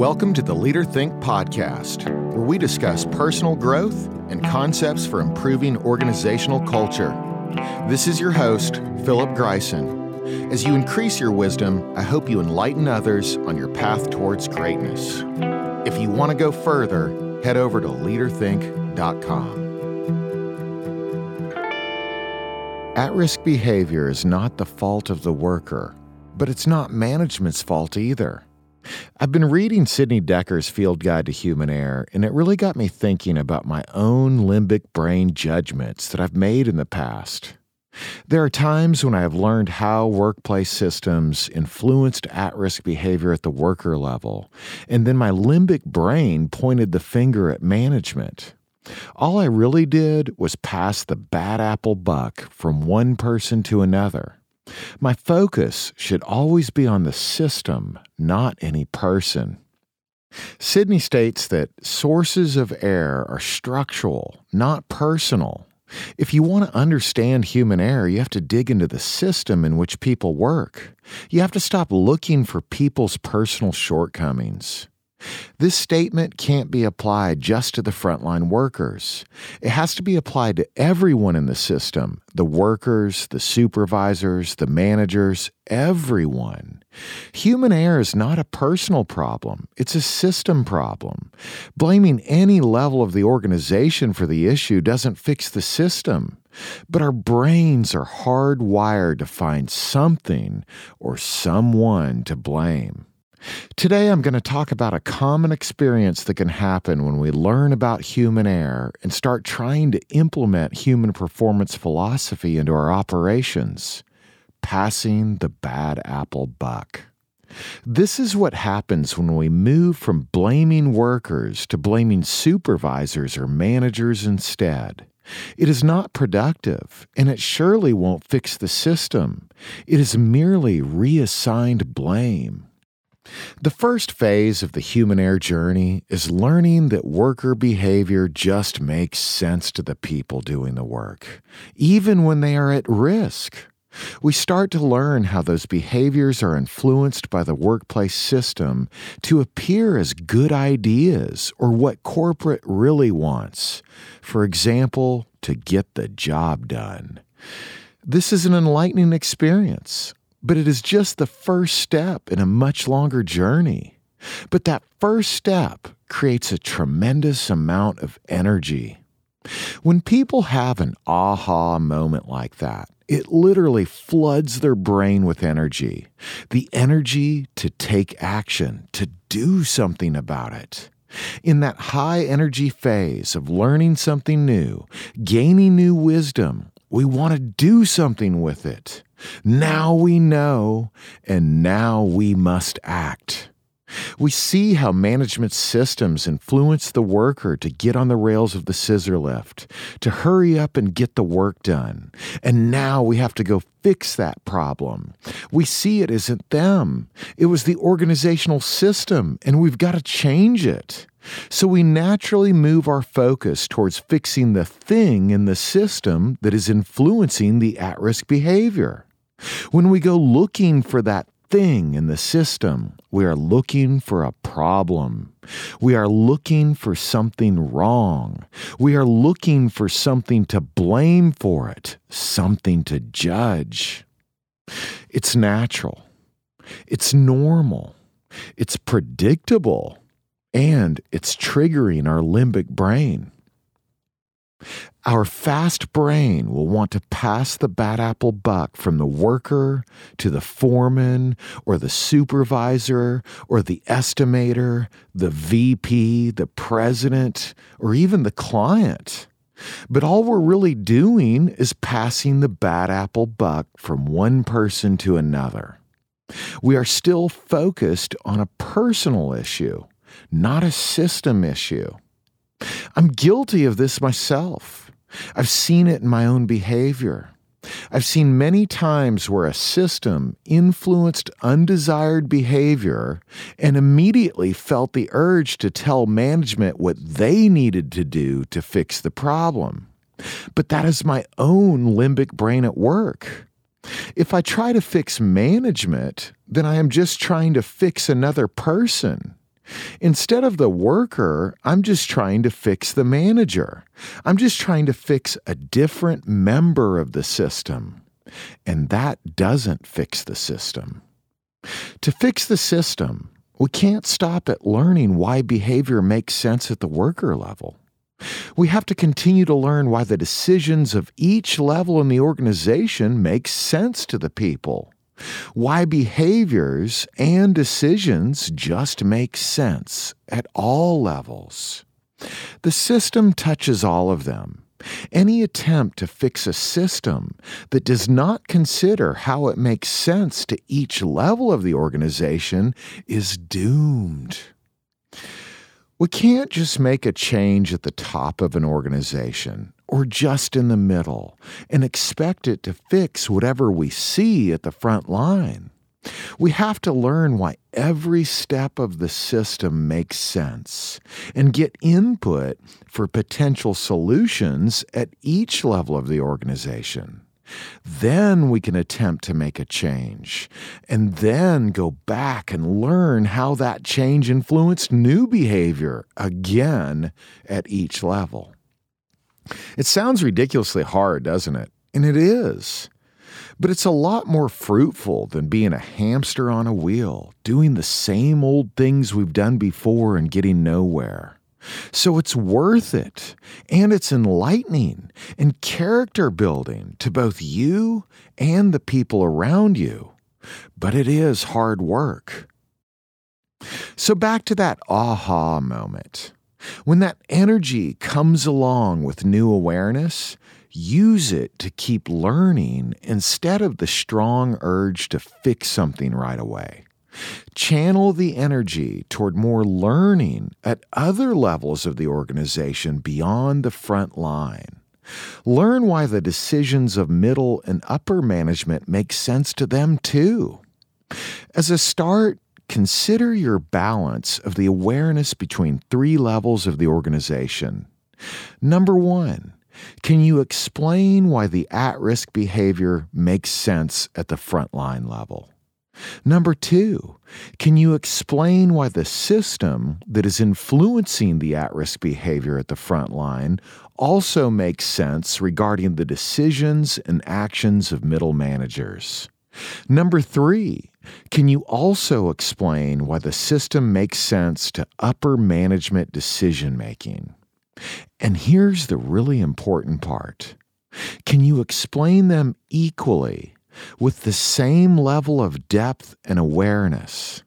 Welcome to the Leader Think podcast, where we discuss personal growth and concepts for improving organizational culture. This is your host, Philip Greisen. As you increase your wisdom, I hope you enlighten others on your path towards greatness. If you want to go further, head over to leaderthink.com. At risk behavior is not the fault of the worker, but it's not management's fault either. I've been reading Sidney Dekker's Field Guide to Human Error, and it really got me thinking about my own limbic brain judgments that I've made in the past. There are times when I have learned how workplace systems influenced at risk behavior at the worker level, and then my limbic brain pointed the finger at management. All I really did was pass the bad apple buck from one person to another. My focus should always be on the system, not any person. Sidney states that sources of error are structural, not personal. If you want to understand human error, you have to dig into the system in which people work. You have to stop looking for people's personal shortcomings. This statement can't be applied just to the frontline workers. It has to be applied to everyone in the system the workers, the supervisors, the managers, everyone. Human error is not a personal problem, it's a system problem. Blaming any level of the organization for the issue doesn't fix the system. But our brains are hardwired to find something or someone to blame. Today, I'm going to talk about a common experience that can happen when we learn about human error and start trying to implement human performance philosophy into our operations passing the bad apple buck. This is what happens when we move from blaming workers to blaming supervisors or managers instead. It is not productive, and it surely won't fix the system. It is merely reassigned blame. The first phase of the human error journey is learning that worker behavior just makes sense to the people doing the work, even when they are at risk. We start to learn how those behaviors are influenced by the workplace system to appear as good ideas or what corporate really wants. For example, to get the job done. This is an enlightening experience but it is just the first step in a much longer journey. But that first step creates a tremendous amount of energy. When people have an aha moment like that, it literally floods their brain with energy the energy to take action, to do something about it. In that high energy phase of learning something new, gaining new wisdom, we want to do something with it. Now we know, and now we must act. We see how management systems influence the worker to get on the rails of the scissor lift, to hurry up and get the work done. And now we have to go fix that problem. We see it isn't them, it was the organizational system, and we've got to change it. So we naturally move our focus towards fixing the thing in the system that is influencing the at risk behavior. When we go looking for that thing in the system, we are looking for a problem. We are looking for something wrong. We are looking for something to blame for it, something to judge. It's natural. It's normal. It's predictable. And it's triggering our limbic brain. Our fast brain will want to pass the bad apple buck from the worker to the foreman or the supervisor or the estimator, the VP, the president, or even the client. But all we're really doing is passing the bad apple buck from one person to another. We are still focused on a personal issue, not a system issue. I'm guilty of this myself. I've seen it in my own behavior. I've seen many times where a system influenced undesired behavior and immediately felt the urge to tell management what they needed to do to fix the problem. But that is my own limbic brain at work. If I try to fix management, then I am just trying to fix another person. Instead of the worker, I'm just trying to fix the manager. I'm just trying to fix a different member of the system. And that doesn't fix the system. To fix the system, we can't stop at learning why behavior makes sense at the worker level. We have to continue to learn why the decisions of each level in the organization make sense to the people. Why behaviors and decisions just make sense at all levels. The system touches all of them. Any attempt to fix a system that does not consider how it makes sense to each level of the organization is doomed. We can't just make a change at the top of an organization or just in the middle and expect it to fix whatever we see at the front line. We have to learn why every step of the system makes sense and get input for potential solutions at each level of the organization. Then we can attempt to make a change and then go back and learn how that change influenced new behavior again at each level. It sounds ridiculously hard, doesn't it? And it is. But it's a lot more fruitful than being a hamster on a wheel, doing the same old things we've done before and getting nowhere. So it's worth it, and it's enlightening and character building to both you and the people around you. But it is hard work. So back to that aha moment. When that energy comes along with new awareness, use it to keep learning instead of the strong urge to fix something right away. Channel the energy toward more learning at other levels of the organization beyond the front line. Learn why the decisions of middle and upper management make sense to them too. As a start, consider your balance of the awareness between three levels of the organization. Number one, can you explain why the at risk behavior makes sense at the frontline level? Number two, can you explain why the system that is influencing the at risk behavior at the front line also makes sense regarding the decisions and actions of middle managers? Number three, can you also explain why the system makes sense to upper management decision making? And here's the really important part can you explain them equally with the same level of depth and awareness.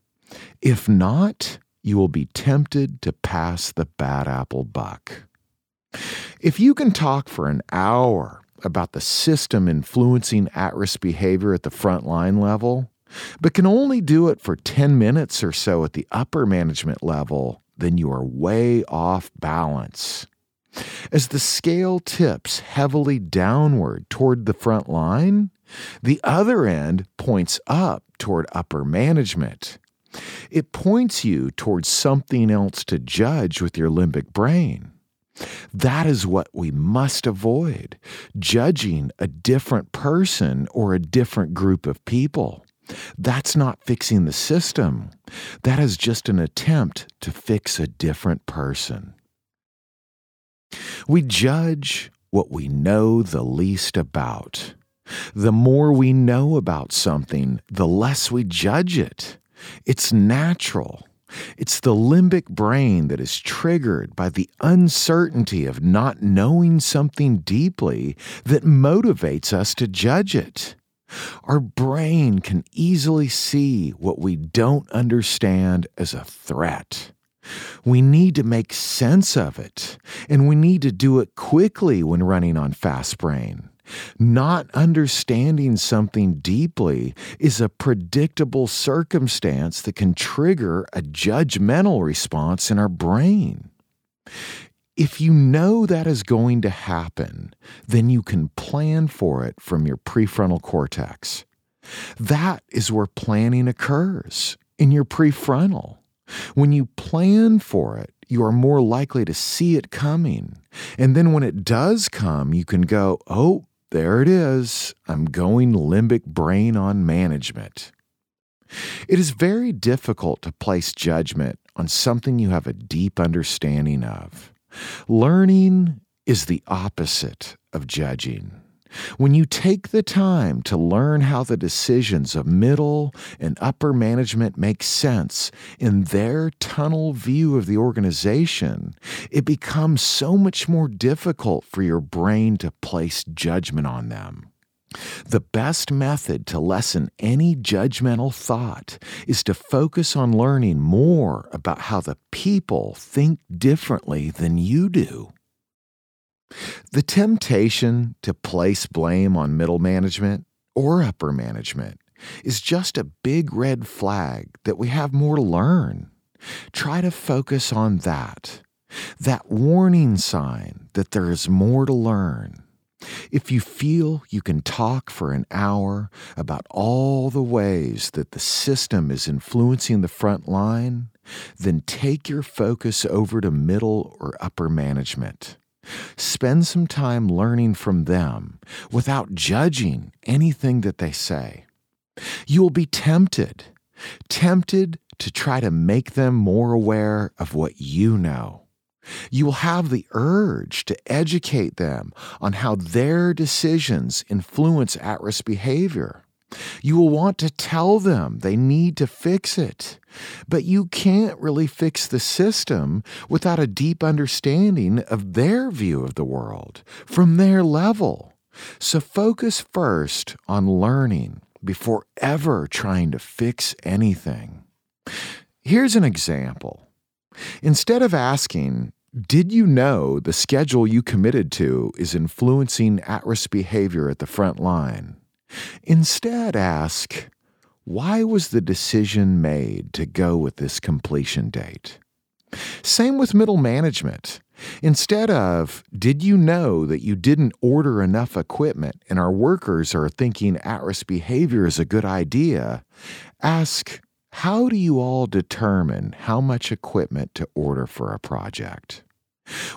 If not, you will be tempted to pass the bad apple buck. If you can talk for an hour about the system influencing at risk behavior at the frontline level, but can only do it for 10 minutes or so at the upper management level, then you are way off balance. As the scale tips heavily downward toward the front line, the other end points up toward upper management. It points you towards something else to judge with your limbic brain. That is what we must avoid judging a different person or a different group of people. That's not fixing the system. That is just an attempt to fix a different person. We judge what we know the least about. The more we know about something, the less we judge it. It's natural. It's the limbic brain that is triggered by the uncertainty of not knowing something deeply that motivates us to judge it. Our brain can easily see what we don't understand as a threat. We need to make sense of it, and we need to do it quickly when running on fast brain. Not understanding something deeply is a predictable circumstance that can trigger a judgmental response in our brain. If you know that is going to happen, then you can plan for it from your prefrontal cortex. That is where planning occurs in your prefrontal. When you plan for it, you are more likely to see it coming. And then when it does come, you can go, oh, there it is. I'm going limbic brain on management. It is very difficult to place judgment on something you have a deep understanding of. Learning is the opposite of judging. When you take the time to learn how the decisions of middle and upper management make sense in their tunnel view of the organization, it becomes so much more difficult for your brain to place judgment on them. The best method to lessen any judgmental thought is to focus on learning more about how the people think differently than you do. The temptation to place blame on middle management or upper management is just a big red flag that we have more to learn. Try to focus on that, that warning sign that there is more to learn. If you feel you can talk for an hour about all the ways that the system is influencing the front line, then take your focus over to middle or upper management. Spend some time learning from them without judging anything that they say. You will be tempted, tempted to try to make them more aware of what you know. You will have the urge to educate them on how their decisions influence at risk behavior. You will want to tell them they need to fix it. But you can't really fix the system without a deep understanding of their view of the world from their level. So focus first on learning before ever trying to fix anything. Here's an example. Instead of asking, did you know the schedule you committed to is influencing at risk behavior at the front line? Instead, ask, why was the decision made to go with this completion date? Same with middle management. Instead of, did you know that you didn't order enough equipment and our workers are thinking at risk behavior is a good idea, ask, how do you all determine how much equipment to order for a project?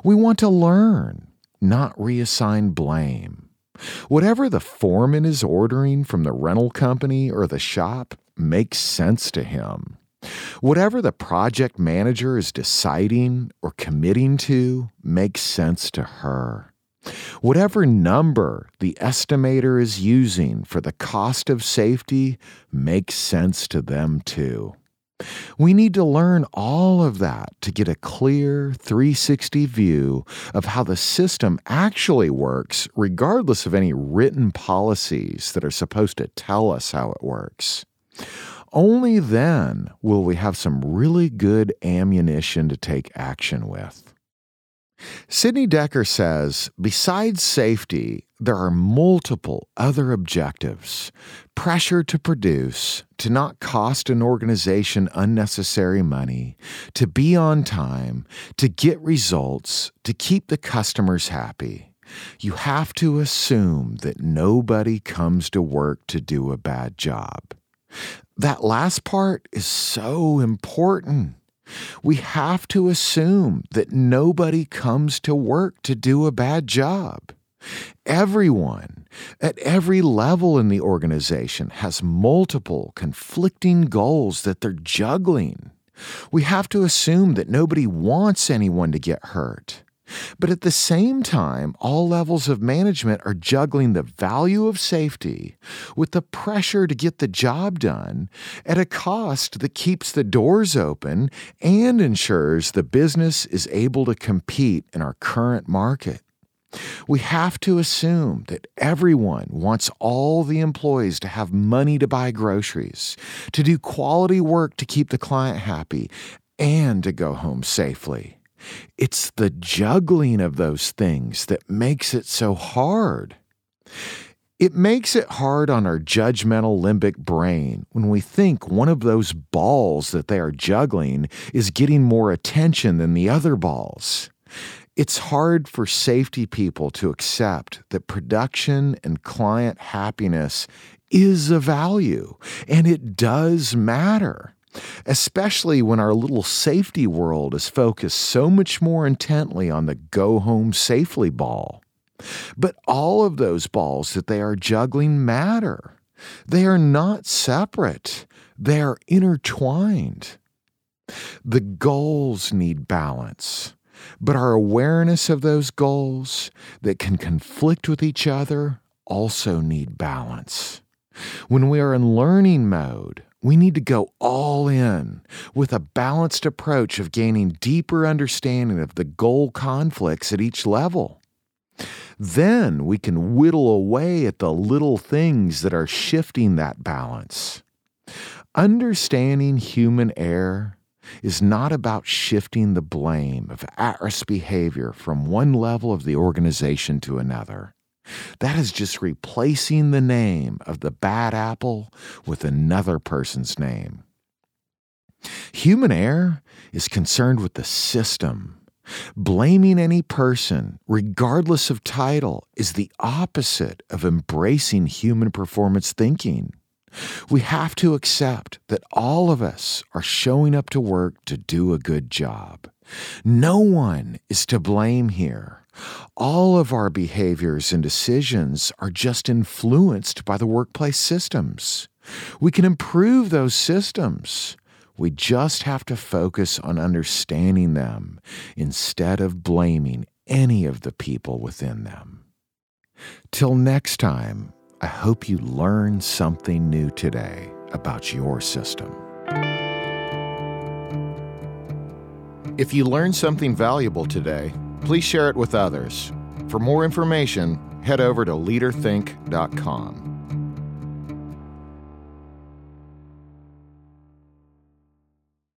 We want to learn, not reassign blame. Whatever the foreman is ordering from the rental company or the shop makes sense to him. Whatever the project manager is deciding or committing to makes sense to her. Whatever number the estimator is using for the cost of safety makes sense to them too. We need to learn all of that to get a clear 360 view of how the system actually works, regardless of any written policies that are supposed to tell us how it works. Only then will we have some really good ammunition to take action with. Sidney Dekker says besides safety, there are multiple other objectives pressure to produce, to not cost an organization unnecessary money, to be on time, to get results, to keep the customers happy. You have to assume that nobody comes to work to do a bad job. That last part is so important. We have to assume that nobody comes to work to do a bad job. Everyone at every level in the organization has multiple conflicting goals that they're juggling. We have to assume that nobody wants anyone to get hurt. But at the same time, all levels of management are juggling the value of safety with the pressure to get the job done at a cost that keeps the doors open and ensures the business is able to compete in our current market. We have to assume that everyone wants all the employees to have money to buy groceries, to do quality work to keep the client happy, and to go home safely. It's the juggling of those things that makes it so hard. It makes it hard on our judgmental limbic brain when we think one of those balls that they are juggling is getting more attention than the other balls. It's hard for safety people to accept that production and client happiness is a value and it does matter especially when our little safety world is focused so much more intently on the go home safely ball. But all of those balls that they are juggling matter. They are not separate, they are intertwined. The goals need balance, but our awareness of those goals that can conflict with each other also need balance. When we are in learning mode, we need to go all in with a balanced approach of gaining deeper understanding of the goal conflicts at each level. Then we can whittle away at the little things that are shifting that balance. Understanding human error is not about shifting the blame of at risk behavior from one level of the organization to another. That is just replacing the name of the bad apple with another person's name. Human error is concerned with the system. Blaming any person, regardless of title, is the opposite of embracing human performance thinking. We have to accept that all of us are showing up to work to do a good job. No one is to blame here. All of our behaviors and decisions are just influenced by the workplace systems. We can improve those systems. We just have to focus on understanding them instead of blaming any of the people within them. Till next time, I hope you learn something new today about your system. If you learned something valuable today, please share it with others. For more information, head over to leaderthink.com.